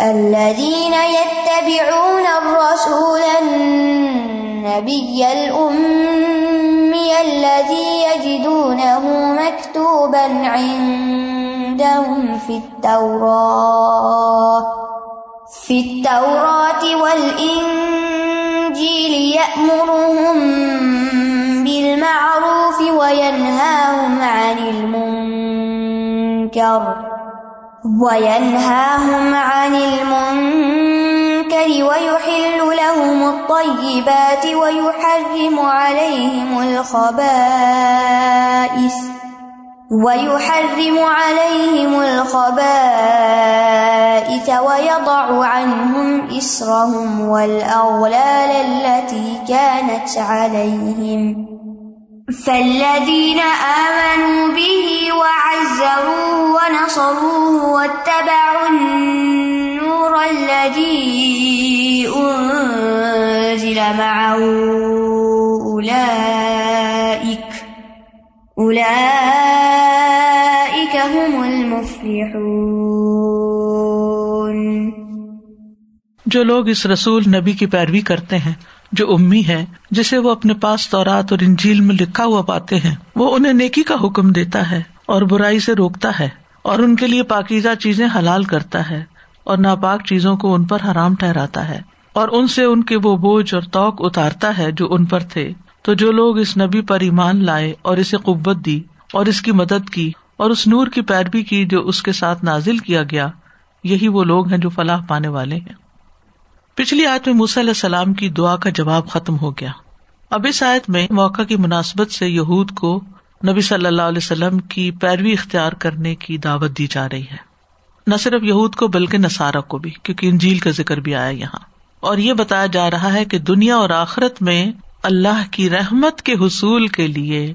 الذين يتبعون الرسول النبي الأمي الذي يجدونه مكتوبا عندهم في التوراة في التوراة والإنجيل يأمرهم بالمعروف وينهاهم عن المنكر. وينهاهم عن المنكر ويحل لهم الطيبات ويحرم عليهم الخبائث ويحرم عليهم الخبائث ويضع عنهم إسرهم والأغلال التي كانت عليهم فالذين آمنوا به واتبعوا النور الذي أنزل معه أولئك أولئك هم المفلحون جو لوگ اس رسول نبی کی پیروی کرتے ہیں، جو امی ہے جسے وہ اپنے پاس تورات اور انجیل میں لکھا ہوا پاتے ہیں، وہ انہیں نیکی کا حکم دیتا ہے۔ اور برائی سے روکتا ہے اور ان کے لیے پاکیزہ چیزیں حلال کرتا ہے اور ناپاک چیزوں کو ان پر حرام ٹھہراتا ہے اور ان سے ان کے وہ بوجھ اور توق اتارتا ہے جو ان پر تھے۔ تو جو لوگ اس نبی پر ایمان لائے اور اسے قوت دی اور اس کی مدد کی اور اس نور کی پیروی کی جو اس کے ساتھ نازل کیا گیا، یہی وہ لوگ ہیں جو فلاح پانے والے ہیں۔ پچھلی آیت میں موسی علیہ السلام کی دعا کا جواب ختم ہو گیا۔ اب اس آیت میں موقع کی مناسبت سے یہود کو نبی صلی اللہ علیہ وسلم کی پیروی اختیار کرنے کی دعوت دی جا رہی ہے۔ نہ صرف یہود کو بلکہ نسارا کو بھی، کیونکہ انجیل کا ذکر بھی آیا یہاں۔ اور یہ بتایا جا رہا ہے کہ دنیا اور آخرت میں اللہ کی رحمت کے حصول کے لیے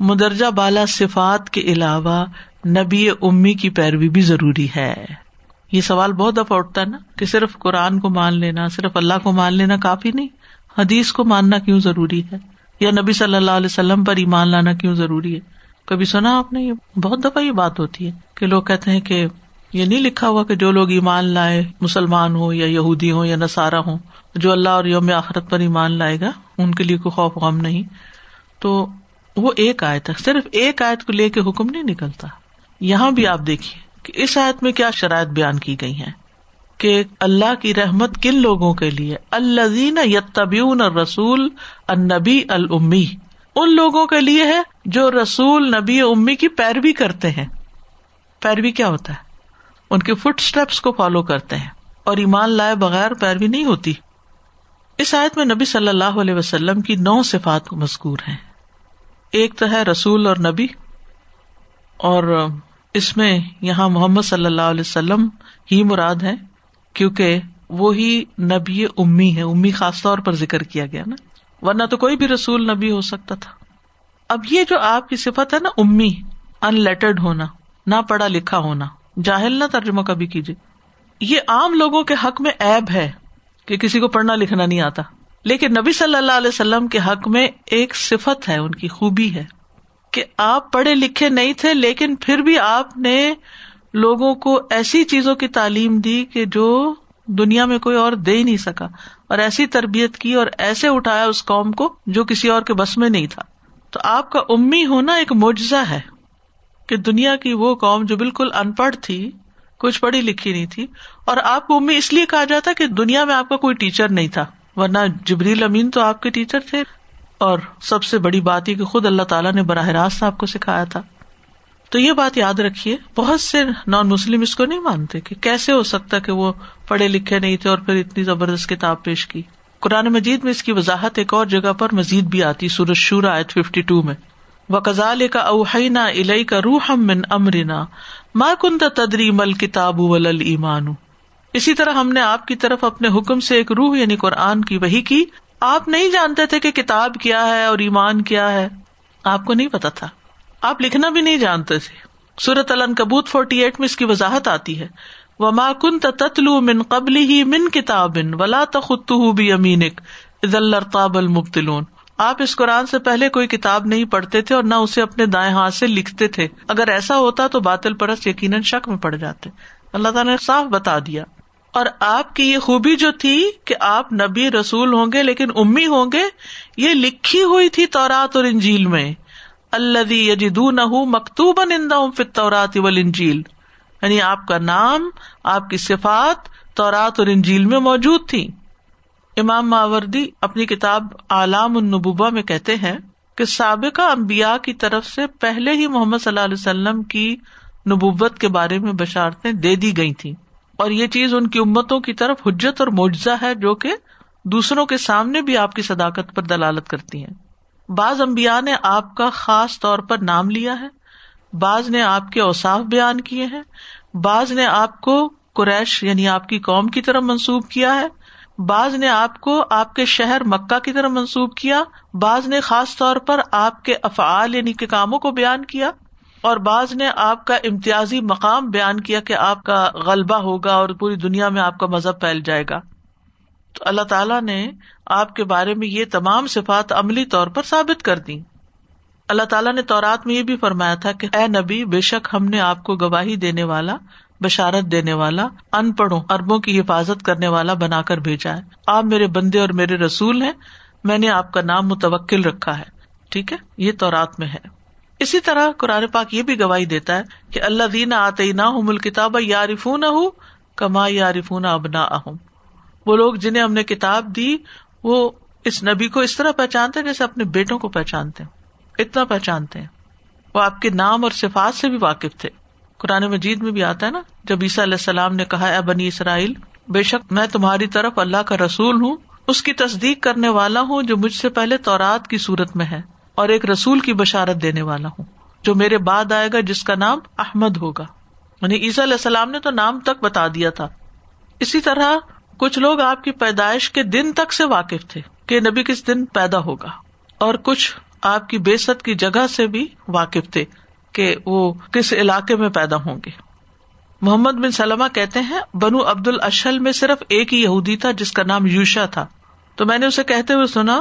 مدرجہ بالا صفات کے علاوہ نبی امی کی پیروی بھی ضروری ہے۔ یہ سوال بہت دفعہ اٹھتا ہے نا کہ صرف قرآن کو مان لینا، صرف اللہ کو مان لینا کافی نہیں، حدیث کو ماننا کیوں ضروری ہے؟ یا نبی صلی اللہ علیہ وسلم پر ایمان لانا کیوں ضروری ہے؟ کبھی سنا آپ نے یہ؟ بہت دفعہ یہ بات ہوتی ہے کہ لوگ کہتے ہیں کہ یہ نہیں لکھا ہوا کہ جو لوگ ایمان لائے، مسلمان ہو یا یہودی ہو یا نسارا ہو جو اللہ اور یوم آخرت پر ایمان لائے گا، ان کے لیے کوئی خوف غم نہیں۔ تو وہ ایک آیت ہے، صرف ایک آیت کو لے کے حکم نہیں نکلتا۔ یہاں بھی آپ دیکھیے کہ اس آیت میں کیا شرائط بیان کی گئی ہیں۔ کہ اللہ کی رحمت کن لوگوں کے لیے؟ الزین یتبیون رسول النبی المی ان لوگوں کے لیے ہے جو رسول نبی امی کی پیروی کرتے ہیں۔ پیروی کیا ہوتا ہے؟ ان کے فٹ اسٹیپس کو فالو کرتے ہیں اور ایمان لائے بغیر پیروی نہیں ہوتی۔ اس آیت میں نبی صلی اللہ علیہ وسلم کی نو صفات مذکور ہیں۔ ایک تو ہے رسول اور نبی۔ اور اس میں یہاں محمد صلی اللہ علیہ وسلم ہی مراد ہے کیونکہ وہی نبی امی ہے امی خاص طور پر ذکر کیا گیا نا۔ ورنہ تو کوئی بھی رسول نبی ہو سکتا تھا۔ اب یہ جو آپ کی صفت ہے نا امی ان لیٹرڈ ہونا، نہ پڑھا لکھا ہونا، جاہل نہ ترجمہ کبھی کیجیے۔ یہ عام لوگوں کے حق میں ایب ہے کہ کسی کو پڑھنا لکھنا نہیں آتا۔ لیکن نبی صلی اللہ علیہ وسلم کے حق میں ایک صفت ہے، ان کی خوبی ہے کہ آپ پڑھے لکھے نہیں تھے، لیکن پھر بھی آپ نے لوگوں کو ایسی چیزوں کی تعلیم دی کہ جو دنیا میں کوئی اور دے ہی نہیں سکا اور ایسی تربیت کی اور ایسے اٹھایا اس قوم کو جو کسی اور کے بس میں نہیں تھا۔ تو آپ کا امی ہونا ایک معجزہ ہے کہ دنیا کی وہ قوم جو بالکل ان پڑھ تھی، کچھ پڑھی لکھی نہیں تھی، اور آپ کو امی اس لیے کہا جاتا کہ دنیا میں آپ کا کوئی ٹیچر نہیں تھا، ورنہ جبریل امین تو آپ کے ٹیچر تھے۔ اور سب سے بڑی بات یہ کہ خود اللہ تعالیٰ نے براہ راست آپ کو سکھایا تھا۔ تو یہ بات یاد رکھیے، بہت سے نان مسلم اس کو نہیں مانتے کہ کیسے ہو سکتا کہ وہ پڑھے لکھے نہیں تھے اور پھر اتنی زبردست کتاب پیش کی۔ قرآن مجید میں اس کی وضاحت ایک اور جگہ پر مزید بھی آتی سورج شورا آیت ففٹی ٹو میں۔ وہ کزال کا اوہینا الئی کا روح من امرنا ماں کن تدری مل کتاب ول ایمان اسی طرح ہم نے آپ کی طرف اپنے حکم سے ایک روح یعنی قرآن کی وہی کی۔ آپ نہیں جانتے تھے کہ کتاب کیا ہے اور ایمان کیا ہے۔ آپ کو نہیں پتا تھا۔ آپ لکھنا بھی نہیں جانتے تھے۔ سورت الن کبوت فورٹی ایٹ میں اس کی وضاحت آتی ہے۔ وہ ماکن تتلو من قبل ہی من کتاب ولا تخت بھی امینک عد الرتاب آپ اس قرآن سے پہلے کوئی کتاب نہیں پڑھتے تھے اور نہ اسے اپنے دائیں ہاتھ سے لکھتے تھے۔ اگر ایسا ہوتا تو باطل پرست یقیناً شک میں پڑ جاتے۔ اللہ تعالیٰ نے صاف بتا دیا۔ اور آپ کی یہ خوبی جو تھی کہ آپ نبی رسول ہوں گے لیکن امی ہوں گے، یہ لکھی ہوئی تھی تورات اور انجیل میں۔ اللہ یجدو نہ مکتوب فطورات انجیل یعنی آپ کا نام، آپ کی صفات تورات اور انجیل میں موجود تھی امام ماوردی اپنی کتاب عالام النبوبہ میں کہتے ہیں کہ سابقہ امبیا کی طرف سے پہلے ہی محمد صلی اللہ علیہ وسلم کی نبوت کے بارے میں بشارتیں دے دی گئی تھی اور یہ چیز ان کی امتوں کی طرف حجت اور معجزہ ہے جو کہ دوسروں کے سامنے بھی آپ کی صداقت پر دلالت کرتی ہیں. بعض امبیا نے آپ کا خاص طور پر نام لیا ہے، بعض نے آپ کے اوساف بیان کیے ہیں، بعض نے آپ کو قریش یعنی آپ کی قوم کی طرف منسوب کیا ہے، بعض نے آپ کو آپ کے شہر مکہ کی طرف منسوب کیا، بعض نے خاص طور پر آپ کے افعال یعنی کے کاموں کو بیان کیا، اور بعض نے آپ کا امتیازی مقام بیان کیا کہ آپ کا غلبہ ہوگا اور پوری دنیا میں آپ کا مذہب پھیل جائے گا۔ تو اللہ تعالیٰ نے آپ کے بارے میں یہ تمام صفات عملی طور پر ثابت کر دی اللہ تعالیٰ نے تورات میں یہ بھی فرمایا تھا کہ اے نبی، بے شک ہم نے آپ کو گواہی دینے والا، بشارت دینے والا، ان پڑھوں اربوں کی حفاظت کرنے والا بنا کر بھیجا ہے۔ آپ میرے بندے اور میرے رسول ہیں، میں نے آپ کا نام متوکل رکھا ہے۔ ٹھیک ہے؟ یہ تورات میں ہے۔ اسی طرح قرآن پاک یہ بھی گواہی دیتا ہے کہ اللہ دین آتے نہ ہوں مل کتاب یارفون ہوں کما یارفون ابنا اہم وہ لوگ جنہیں ہم نے کتاب دی وہ اس نبی کو اس طرح پہچانتے جیسے اپنے بیٹوں کو پہچانتے اتنا پہچانتے ہیں۔ وہ آپ کے نام اور صفات سے بھی واقف تھے۔ قرآن مجید میں بھی آتا ہے نا، جب عیسیٰ علیہ السلام نے کہا، اے بنی اسرائیل، بے شک میں تمہاری طرف اللہ کا رسول ہوں، اس کی تصدیق کرنے والا ہوں جو مجھ سے پہلے تورات کی صورت میں ہے، اور ایک رسول کی بشارت دینے والا ہوں، جو میرے بعد آئے گا، جس کا نام احمد ہوگا۔ یعنی عیسیٰ علیہ السلام نے تو نام تک بتا دیا تھا۔ اسی طرح کچھ لوگ آپ کی پیدائش کے دن تک سے واقف تھے کہ نبی کس دن پیدا ہوگا اور کچھ آپ کی بے ست کی جگہ سے بھی واقف تھے کہ وہ کس علاقے میں پیدا ہوں گے۔ محمد بن سلمہ کہتے ہیں، بنو عبد الشل میں صرف ایک ہی یہودی تھا جس کا نام یوشا تھا۔ تو میں نے اسے کہتے ہوئے سنا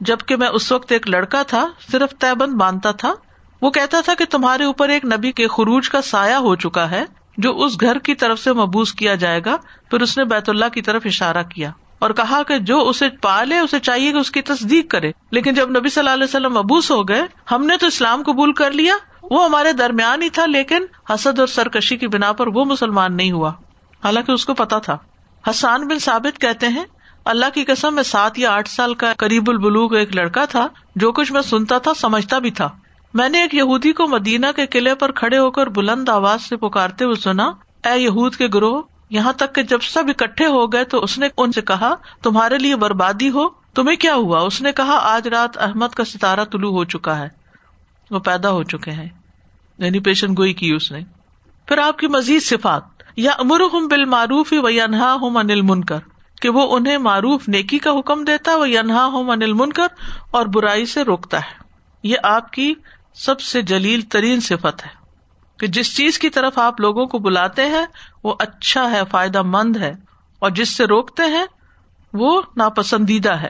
جبکہ میں اس وقت ایک لڑکا تھا، صرف تیبند باندھتا تھا، وہ کہتا تھا کہ تمہارے اوپر ایک نبی کے خروج کا سایہ ہو چکا ہے جو اس گھر کی طرف سے مبوس کیا جائے گا، پھر اس نے بیت اللہ کی طرف اشارہ کیا اور کہا کہ جو اسے پالے، اسے چاہیے کہ اس کی تصدیق کرے۔ لیکن جب نبی صلی اللہ علیہ وسلم مبوس ہو گئے، ہم نے تو اسلام قبول کر لیا، وہ ہمارے درمیان ہی تھا، لیکن حسد اور سرکشی کی بنا پر وہ مسلمان نہیں ہوا۔ حالانکہ اس کو پتا تھا۔ حسان بن ثابت کہتے ہیں، اللہ کی قسم، میں سات یا آٹھ سال کا قریب البلوغ ایک لڑکا تھا، جو کچھ میں سنتا تھا، سمجھتا بھی تھا۔ میں نے ایک یہودی کو مدینہ کے قلعے پر کھڑے ہو کر بلند آواز سے پکارتے ہوئے سنا، اے یہود کے گروہ، یہاں تک کہ جب سب اکٹھے ہو گئے تو اس نے ان سے کہا، تمہارے لیے بربادی ہو، تمہیں کیا ہوا؟ اس نے کہا، آج رات احمد کا ستارہ طلوع ہو چکا ہے۔ وہ پیدا ہو چکے ہیں۔ یعنی پیشن گوئی کی اس نے۔ پھر آپ کی مزید صفات۔ یا امر ہم بال معروف ہی وہ انہا ہوں انل منکر کہ وہ انہیں معروف نیکی کا حکم دیتا ہے وہ انہا ہوں انل منکر اور برائی سے روکتا ہے۔ یہ آپ کی سب سے جلیل ترین صفت ہے کہ جس چیز کی طرف آپ لوگوں کو بلاتے ہیں، وہ اچھا ہے، فائدہ مند ہے، اور جس سے روکتے ہیں، وہ ناپسندیدہ ہے۔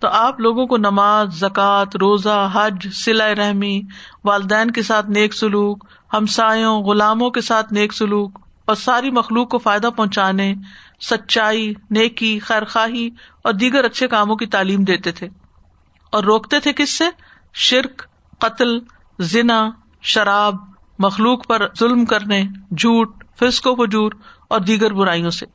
تو آپ لوگوں کو نماز، زکوٰۃ، روزہ، حج سلا رحمی، والدین کے ساتھ نیک سلوک، ہمسایوں، غلاموں کے ساتھ نیک سلوک، اور ساری مخلوق کو فائدہ پہنچانے، سچائی، نیکی خیر خواہی اور دیگر اچھے کاموں کی تعلیم دیتے تھے۔ اور روکتے تھے کس سے؟ شرک، قتل ذنا شراب، مخلوق پر ظلم کرنے، جھوٹ فسق و فجور اور دیگر برائیوں سے۔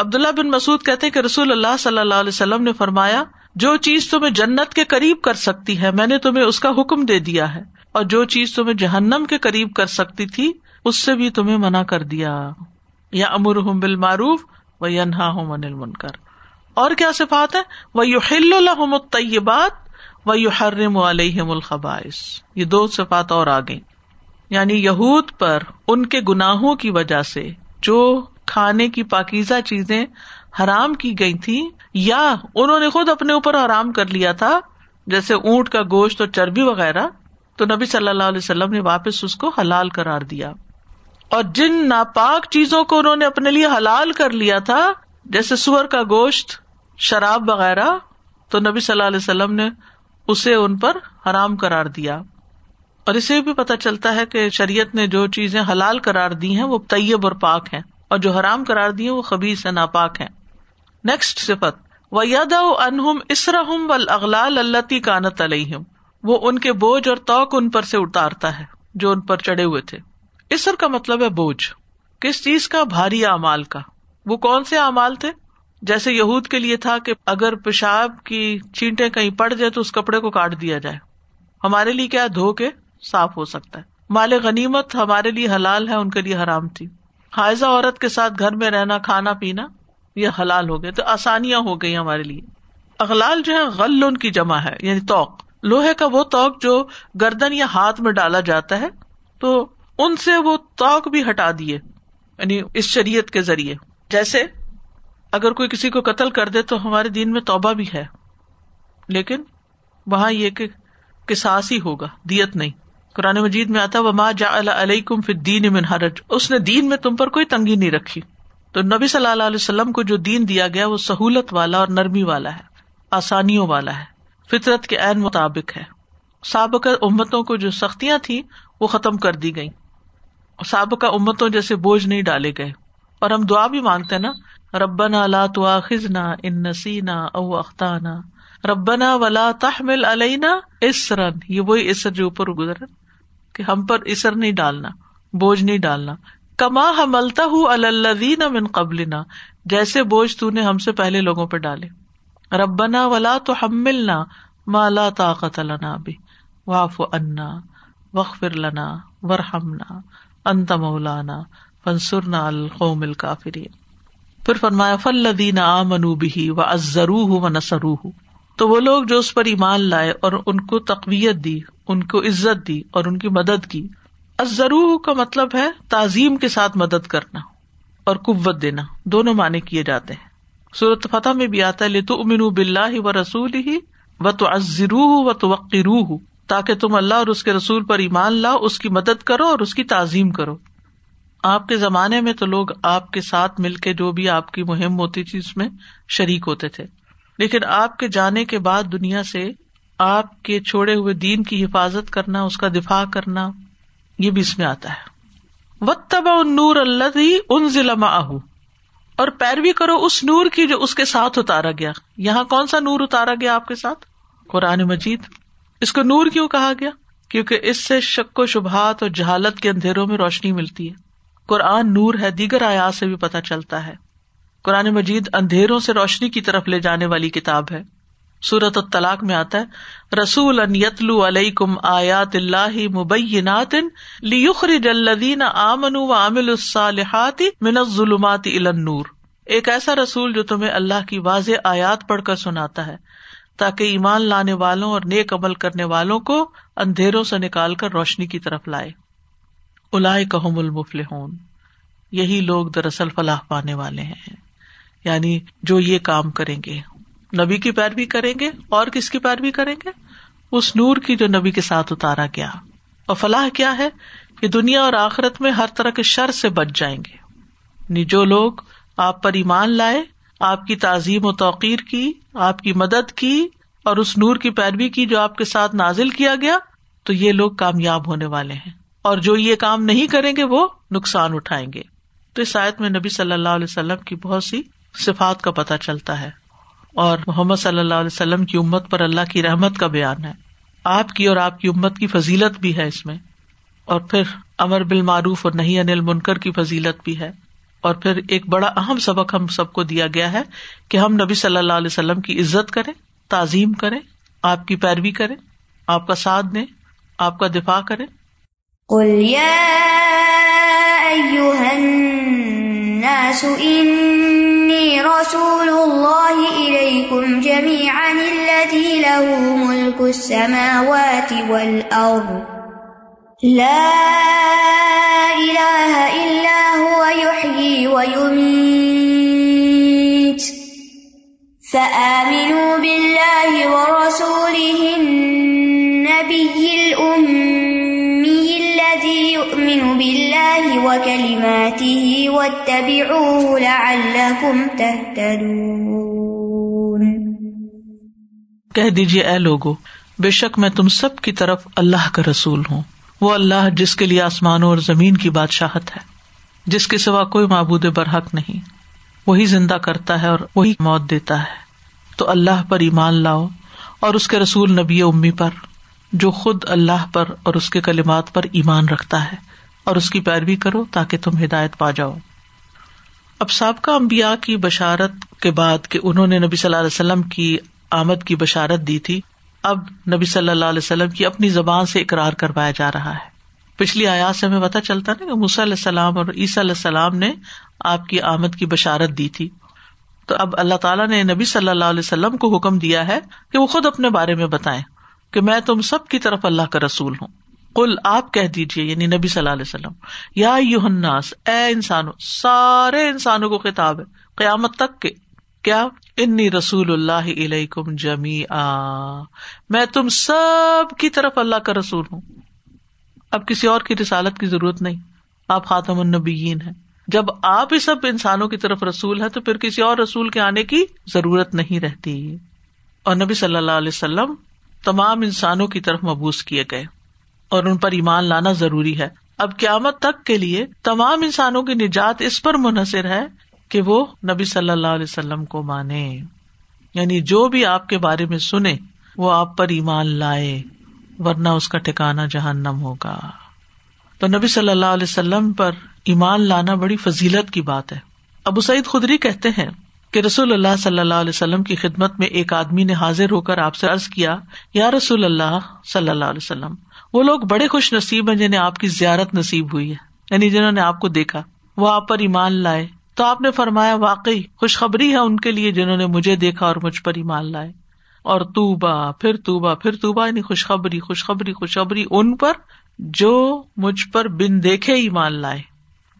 عبداللہ بن مسعد کہتے کہ رسول اللہ صلی اللہ علیہ وسلم نے فرمایا، جو چیز تمہیں جنت کے قریب کر سکتی ہے، میں نے تمہیں اس کا حکم دے دیا ہے۔ اور جو چیز تمہیں جہنم کے قریب کر سکتی تھی، اس سے بھی تمہیں منع کر دیا۔ یا امر ہوں بال معروف و ینہا ہوں من المنکر۔ اور کیا صفات ہے وہ یو ہل طیبات و یو حرم علیہم الخبائش یہ دو صفات اور آ گئی یعنی یہود پر ان کے گناہوں کی وجہ سے جو کھانے کی پاکیزہ چیزیں حرام کی گئی تھی یا انہوں نے خود اپنے اوپر حرام کر لیا تھا، جیسے اونٹ کا گوشت اور چربی وغیرہ، تو نبی صلی اللہ علیہ وسلم نے واپس اس کو حلال کرار دیا۔ اور جن ناپاک چیزوں کو انہوں نے اپنے لیے حلال کر لیا تھا، جیسے سور کا گوشت، شراب وغیرہ، تو نبی صلی اللہ علیہ وسلم نے اسے ان پر حرام کرار دیا۔ اور اسے بھی پتا چلتا ہے کہ شریعت نے جو چیزیں حلال کرار دی ہیں وہ طیب اور پاک ہیں، اور جو حرام کرار دیے وہ خبیص ہے ناپاک ہے نیکسٹ صفت و یاد انہم اسرحم و اغلال اللہ کانت علیہم وہ ان کے بوجھ اور توق ان پر سے اتارتا ہے، جو ان پر چڑھے ہوئے تھے۔ اسر کا مطلب ہے بوجھ۔ کس چیز کا؟ بھاری اعمال کا۔ وہ کون سے اعمال تھے؟ جیسے یہود کے لیے تھا کہ اگر پیشاب کی چینٹیں کہیں پڑ جائے تو اس کپڑے کو کاٹ دیا جائے۔ ہمارے لیے کیا دھو کے صاف ہو سکتا ہے۔ مال غنیمت ہمارے لیے حلال ہے، ان کے لیے حرام تھی۔ حائضہ عورت کے ساتھ گھر میں رہنا، کھانا، پینا، یہ حلال ہو گئے۔ تو آسانیاں ہو گئی ہمارے لیے۔ اغلال جو ہے غل ان کی جمع ہے یعنی توق۔ لوہے کا وہ توق جو گردن یا ہاتھ میں ڈالا جاتا ہے، تو ان سے وہ توق بھی ہٹا دیے یعنی اس شریعت کے ذریعے۔ جیسے اگر کوئی کسی کو قتل کر دے تو ہمارے دین میں توبہ بھی ہے۔ لیکن وہاں یہ کہ کساس ہی ہوگا، دیت نہیں۔ قرآن مجید میں آتا وما جا علیہ کم دین من حرج۔ اس نے دین میں تم پر کوئی تنگی نہیں رکھی۔ تو نبی صلی اللہ علیہ وسلم کو جو دین دیا گیا، وہ سہولت والا اور نرمی والا ہے، آسانیوں والا ہے۔ فطرت کے عین مطابق ہے۔ سابق امتوں کو جو سختیاں تھیں، وہ ختم کر دی گئی سابق امتوں جیسے بوجھ نہیں ڈالے گئے۔ اور ہم دعا بھی مانگتے نا ربنا لا تواخذنا ان نسینا او اختانا ربنا ولا تحمل علینا اسرن یہ وہی اسر جو اوپر گزر کہ ہم پر اسر نہیں ڈالنا، بوجھ نہیں ڈالنا. کما حملتا ہوں الدین من قبلنا. جیسے بوجھ تو نے ہم سے پہلے لوگوں پہ ڈالے. ربنا ولا تو حملنا مالا طاقت لنا بھی واف انا وخر لنا ورحمنا انت مولانا فنسرنا القوم الکافرین پھر فرمایا فلدین آ منو و ازرو و نسرو تو وہ لوگ جو اس پر ایمان لائے اور ان کو تقویت دی، ان کو عزت دی اور ان کی مدد کی۔ ازرو کا مطلب ہے تعظیم کے ساتھ مدد کرنا اور قوت دینا، دونوں معنی کیے جاتے ہیں۔ صورت فتح میں بھی آتا ہے لے تو امین بلّہ و رسول ہی و تو ازرو و تو وقیرو تاکہ تم اللہ اور اس کے رسول پر ایمان لاؤ، اس کی مدد کرو اور اس کی تعظیم کرو۔ آپ کے زمانے میں تو لوگ آپ کے ساتھ مل کے جو بھی آپ کی مہم ہوتی تھی، اس میں شریک ہوتے تھے۔ لیکن آپ کے جانے کے بعد دنیا سے آپ کے چھوڑے ہوئے دین کی حفاظت کرنا، اس کا دفاع کرنا، یہ بھی اس میں آتا ہے۔ وط تبا نور اللہ ان ضلع اور پیروی کرو اس نور کی جو اس کے ساتھ اتارا گیا۔ یہاں کون سا نور اتارا گیا آپ کے ساتھ؟ قرآن مجید۔ اس کو نور کیوں کہا گیا؟ کیونکہ اس سے شک و شبہات اور جہالت کے اندھیروں میں روشنی ملتی ہے۔ قرآن نور ہے، دیگر آیات سے بھی پتہ چلتا ہے۔ قرآن مجید اندھیروں سے روشنی کی طرف لے جانے والی کتاب ہے۔ سورت الطلاق میں آتا ہے رسول ان یتلو علیہ کم آیات اللہ مبینات لیخرج الذین آمنوا وعملوا الصالحات من الظلمات الى النور۔ ایک ایسا رسول جو تمہیں اللہ کی واضح آیات پڑھ کر سناتا ہے، تاکہ ایمان لانے والوں اور نیک عمل کرنے والوں کو اندھیروں سے نکال کر روشنی کی طرف لائے۔ الا کہم المفل یہی لوگ دراصل فلاح پانے والے ہیں۔ یعنی جو یہ کام کریں گے۔ نبی کی پیروی کریں گے اور کس کی پیروی کریں گے؟ اس نور کی جو نبی کے ساتھ اتارا گیا۔ اور فلاح کیا ہے؟ کہ دنیا اور آخرت میں ہر طرح کے شر سے بچ جائیں گے۔ یعنی جو لوگ آپ پر ایمان لائے، آپ کی تعظیم و توقیر کی، آپ کی مدد کی اور اس نور کی پیروی کی جو آپ کے ساتھ نازل کیا گیا، تو یہ لوگ کامیاب ہونے والے ہیں۔ اور جو یہ کام نہیں کریں گے وہ نقصان اٹھائیں گے۔ تو اس آیت میں نبی صلی اللہ علیہ وسلم کی بہت سی صفات کا پتہ چلتا ہے۔ اور محمد صلی اللہ علیہ وسلم کی امت پر اللہ کی رحمت کا بیان ہے۔ آپ کی اور آپ کی امت کی فضیلت بھی ہے اس میں۔ اور پھر امر بالمعروف اور نہیں انل منکر کی فضیلت بھی ہے۔ اور پھر ایک بڑا اہم سبق ہم سب کو دیا گیا ہے کہ ہم نبی صلی اللہ علیہ وسلم کی عزت کریں، تعظیم کریں، آپ کی پیروی کریں، آپ کا ساتھ دیں، آپ کا دفاع کریں۔ قل يا أيها الناس إني رسول الله إليكم جميعا الذي له ملك السماوات والأرض لا إله إلا هو يحيي ويميت فآمنوا بالله ورسوله النبي الأمي کہہ دیجیے اے لوگو، بے شک میں تم سب کی طرف اللہ کا رسول ہوں۔ وہ اللہ جس کے لیے آسمانوں اور زمین کی بادشاہت ہے، جس کے سوا کوئی معبود برحق نہیں۔ وہی زندہ کرتا ہے اور وہی موت دیتا ہے۔ تو اللہ پر ایمان لاؤ اور اس کے رسول نبی امی پر، جو خود اللہ پر اور اس کے کلمات پر ایمان رکھتا ہے۔ اور اس کی پیروی کرو تاکہ تم ہدایت پا جاؤ۔ اب سابقہ امبیا کی بشارت کے بعد کہ انہوں نے نبی صلی اللہ علیہ وسلم کی آمد کی بشارت دی تھی، اب نبی صلی اللہ علیہ وسلم کی اپنی زبان سے اقرار کروایا جا رہا ہے۔ پچھلی آیات سے ہمیں پتا چلتا نا کہ مس علیہ السلام اور عیسیٰ علیہ السلام نے آپ کی آمد کی بشارت دی تھی۔ تو اب اللہ تعالیٰ نے نبی صلی اللہ علیہ وسلم کو حکم دیا ہے کہ وہ خود اپنے بارے میں بتائیں کہ میں تم سب کی طرف اللہ کا رسول ہوں۔ کل آپ کہہ دیجیے یعنی نبی صلی اللہ علیہ وسلم، یا یوحناس اے انسانوں سارے انسانوں کو خطاب ہے، قیامت تک کے۔ کیا؟ انی رسول اللہ علیکم جمی میں تم سب کی طرف اللہ کا رسول ہوں۔ اب کسی اور کی رسالت کی ضرورت نہیں۔ آپ خاتم النبیین ہیں۔ جب آپ ہی سب انسانوں کی طرف رسول ہے تو پھر کسی اور رسول کے آنے کی ضرورت نہیں رہتی۔ اور نبی صلی اللہ علیہ وسلم تمام انسانوں کی طرف مبوس کیے گئے۔ اور ان پر ایمان لانا ضروری ہے۔ اب قیامت تک کے لیے تمام انسانوں کی نجات اس پر منحصر ہے کہ وہ نبی صلی اللہ علیہ وسلم کو مانے۔ یعنی جو بھی آپ کے بارے میں سنے، وہ آپ پر ایمان لائے، ورنہ اس کا ٹھکانا جہنم ہوگا۔ تو نبی صلی اللہ علیہ وسلم پر ایمان لانا بڑی فضیلت کی بات ہے۔ ابو سعید خدری کہتے ہیں کہ رسول اللہ صلی اللہ علیہ وسلم کی خدمت میں ایک آدمی نے حاضر ہو کر آپ سے عرض کیا، یا رسول اللہ صلی اللہ علیہ وسلم وہ لوگ بڑے خوش نصیب ہیں جنہیں آپ کی زیارت نصیب ہوئی ہے۔ یعنی جنہوں نے آپ کو دیکھا۔ وہ آپ پر ایمان لائے۔ تو آپ نے فرمایا، واقعی خوشخبری ہے ان کے لیے جنہوں نے مجھے دیکھا اور مجھ پر ایمان لائے۔ اور تو با پھر تو با پھر تو با یعنی خوشخبری خوشخبری خوشخبری ان پر جو مجھ پر بن دیکھے ایمان لائے۔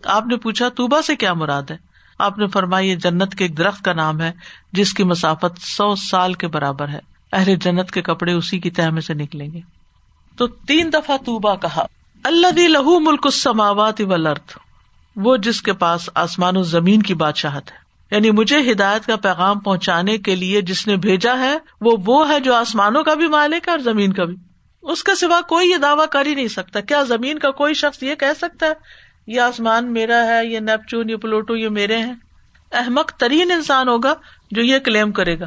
آپ نے پوچھا توبا سے کیا مراد ہے؟ آپ نے فرمایا، یہ جنت کے ایک درخت کا نام ہے، جس کی مسافت سو سال کے برابر ہے۔ اہل جنت کے کپڑے اسی کی تہ میں سے نکلیں گے۔ تو تین دفعہ توبا کہا اللہ دی لہو ملک سماوات ولرت وہ جس کے پاس آسمان و زمین کی بادشاہت ہے۔ یعنی مجھے ہدایت کا پیغام پہنچانے کے لیے جس نے بھیجا ہے، وہ وہ ہے جو آسمانوں کا بھی مالک ہے اور زمین کا بھی۔ اس کا سوا کوئی یہ دعوی کر ہی نہیں سکتا۔ کیا زمین کا کوئی شخص یہ کہہ سکتا ہے، یہ آسمان میرا ہے، یہ نیپچون، یہ پلوٹو، یہ میرے ہیں۔ احمد ترین انسان ہوگا جو یہ کلیم کرے گا۔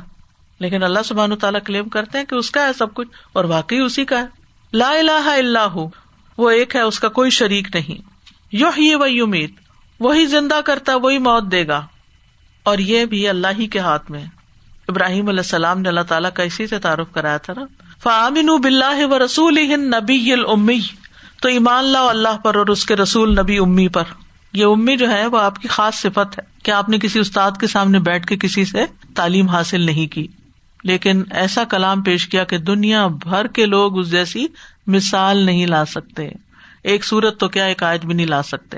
لیکن اللہ سبحان تعالیٰ کلیم کرتے ہیں کہ اس کا ہے سب کچھ اور واقعی اسی کا ہے۔ لا الہ الا ہو، وہ ایک ہے، اس کا کوئی شریک نہیں۔ یو ہی وہی امید وہی زندہ کرتا، وہی موت دے گا۔ اور یہ بھی اللہ ہی کے ہاتھ میں۔ ابراہیم علیہ السلام نے اللہ تعالیٰ کا اسی سے تعارف کرایا تھا نا۔ فامن بلّہ و رسول نبی امی تو ایمان لاؤ اللہ پر اور اس کے رسول نبی امی پر۔ یہ امی جو ہے، وہ آپ کی خاص صفت ہے۔ کہ آپ نے کسی استاد کے سامنے بیٹھ کے کسی سے تعلیم حاصل نہیں کی؟ لیکن ایسا کلام پیش کیا کہ دنیا بھر کے لوگ اس جیسی مثال نہیں لا سکتے۔ ایک سورت تو کیا ایک آیت بھی نہیں لا سکتے۔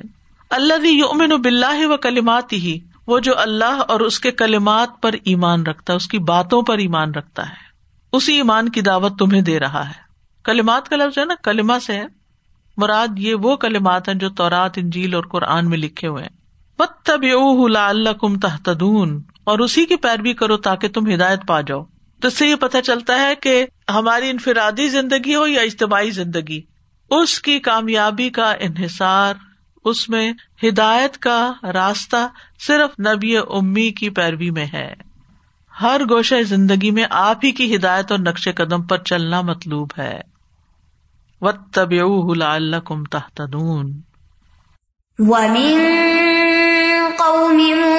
اللہ یومن بلّہ و کلمات ہی وہ جو اللہ اور اس کے کلمات پر ایمان رکھتا ہے، اس کی باتوں پر ایمان رکھتا ہے۔ اسی ایمان کی دعوت تمہیں دے رہا ہے۔ کلمات کا لفظ ہے نا کلما سے ہے۔ مراد یہ وہ کلمات ہیں جو تورات، انجیل اور قرآن میں لکھے ہوئے ہیں۔ تب اللہ کم تحتدون اور اسی کی پیروی کرو تاکہ تم ہدایت پا جاؤ۔ تو اس سے یہ پتہ چلتا ہے کہ ہماری انفرادی زندگی ہو یا اجتماعی زندگی، اس کی کامیابی کا انحصار، اس میں ہدایت کا راستہ صرف نبی امی کی پیروی میں ہے۔ ہر گوشہ زندگی میں آپ ہی کی ہدایت اور نقش قدم پر چلنا مطلوب ہے۔ وَمِن قَوْمِ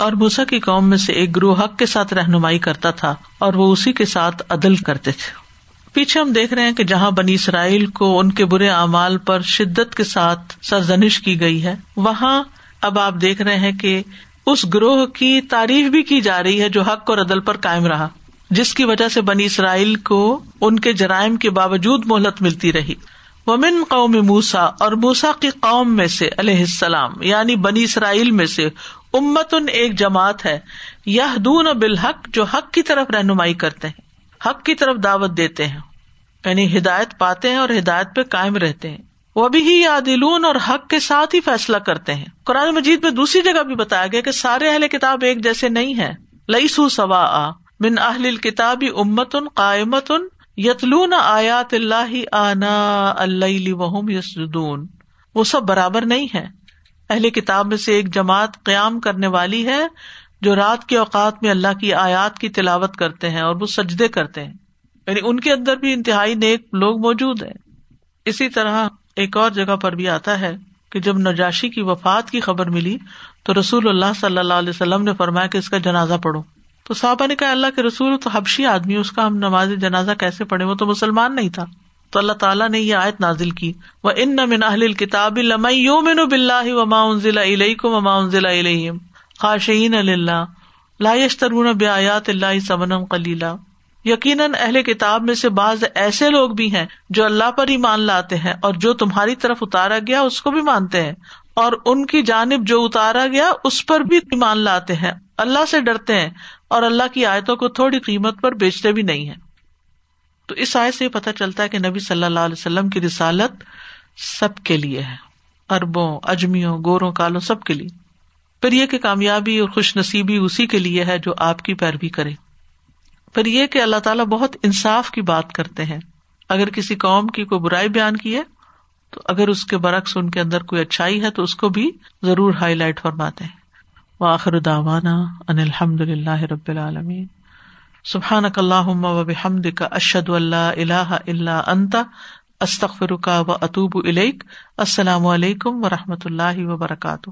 اور موسیٰ کی قوم میں سے ایک گروہ حق کے ساتھ رہنمائی کرتا تھا اور وہ اسی کے ساتھ عدل کرتے تھے۔ پیچھے ہم دیکھ رہے ہیں کہ جہاں بنی اسرائیل کو ان کے برے اعمال پر شدت کے ساتھ سرزنش کی گئی ہے، وہاں اب آپ دیکھ رہے ہیں کہ اس گروہ کی تعریف بھی کی جا رہی ہے جو حق اور عدل پر قائم رہا، جس کی وجہ سے بنی اسرائیل کو ان کے جرائم کے باوجود مہلت ملتی رہی۔ ومن قوم موسا اور موسا کی قوم میں سے علیہ السلام یعنی بنی اسرائیل میں سے امتن ایک جماعت ہے یہ دون بالحق، جو حق کی طرف رہنمائی کرتے ہیں، حق کی طرف دعوت دیتے ہیں یعنی ہدایت پاتے ہیں اور ہدایت پہ قائم رہتے ہیں۔ وہ ابھی ہی یادلون اور حق کے ساتھ ہی فیصلہ کرتے ہیں۔ قرآن مجید میں دوسری جگہ بھی بتایا گیا کہ سارے اہل کتاب ایک جیسے نہیں ہے لئیسو سوا من اہل کتاب امتن قائمتن یتلون آیات اللہ آنا اللہ وحم یسدون وہ سب برابر نہیں ہے اہل کتاب میں سے ایک جماعت قیام کرنے والی ہے جو رات کے اوقات میں اللہ کی آیات کی تلاوت کرتے ہیں اور وہ سجدے کرتے ہیں۔ یعنی ان کے اندر بھی انتہائی نیک لوگ موجود ہیں۔ اسی طرح ایک اور جگہ پر بھی آتا ہے کہ جب نجاشی کی وفات کی خبر ملی تو رسول اللہ صلی اللہ علیہ وسلم نے فرمایا کہ اس کا جنازہ پڑھو۔ تو صاحبہ نے کہا، اللہ کے رسول تو حبشی آدمی اس کا ہم نماز جنازہ کیسے پڑھے وہ تو مسلمان نہیں تھا۔ تو اللہ تعالیٰ نے یہ آیت نازل کی۔ وہ ان من اہل کتاب من بلّہ وما ضلع وما ضلع خاشعین اللہ لاشترون بیات اللہ سمنم کلیلہ یقیناً اہل کتاب میں سے بعض ایسے لوگ بھی ہیں جو اللہ پر ہی مان لاتے ہیں اور جو تمہاری طرف اتارا گیا، اس کو بھی مانتے ہیں۔ اور ان کی جانب جو اتارا گیا، اس پر بھی مان لاتے ہیں۔ اللہ سے ڈرتے ہیں۔ اور اللہ کی آیتوں کو تھوڑی قیمت پر بیچتے بھی نہیں ہے تو اس آیت سے یہ پتہ چلتا ہے کہ نبی صلی اللہ علیہ وسلم کی رسالت سب کے لیے ہے۔ اربوں اجمیوں، گوروں، کالوں، سب کے لیے۔ پھر یہ کہ کامیابی اور خوش نصیبی اسی کے لیے ہے جو آپ کی پیروی کرے۔ پھر یہ کہ اللہ تعالیٰ بہت انصاف کی بات کرتے ہیں۔ اگر کسی قوم کی کوئی برائی بیان کی ہے، تو اگر اس کے برعکس ان کے اندر کوئی اچھائی ہے، تو اس کو بھی ضرور ہائی لائٹ فرماتے ہیں۔ وآخر داوانا ان الحمد للہ رب العالمین. سبحان اللہ و بحمد کا اشد اللہ اللہ اللہ انت استخر کا و اطوب الک السلام علیکم و رحمۃ اللہ وبرکاتہ.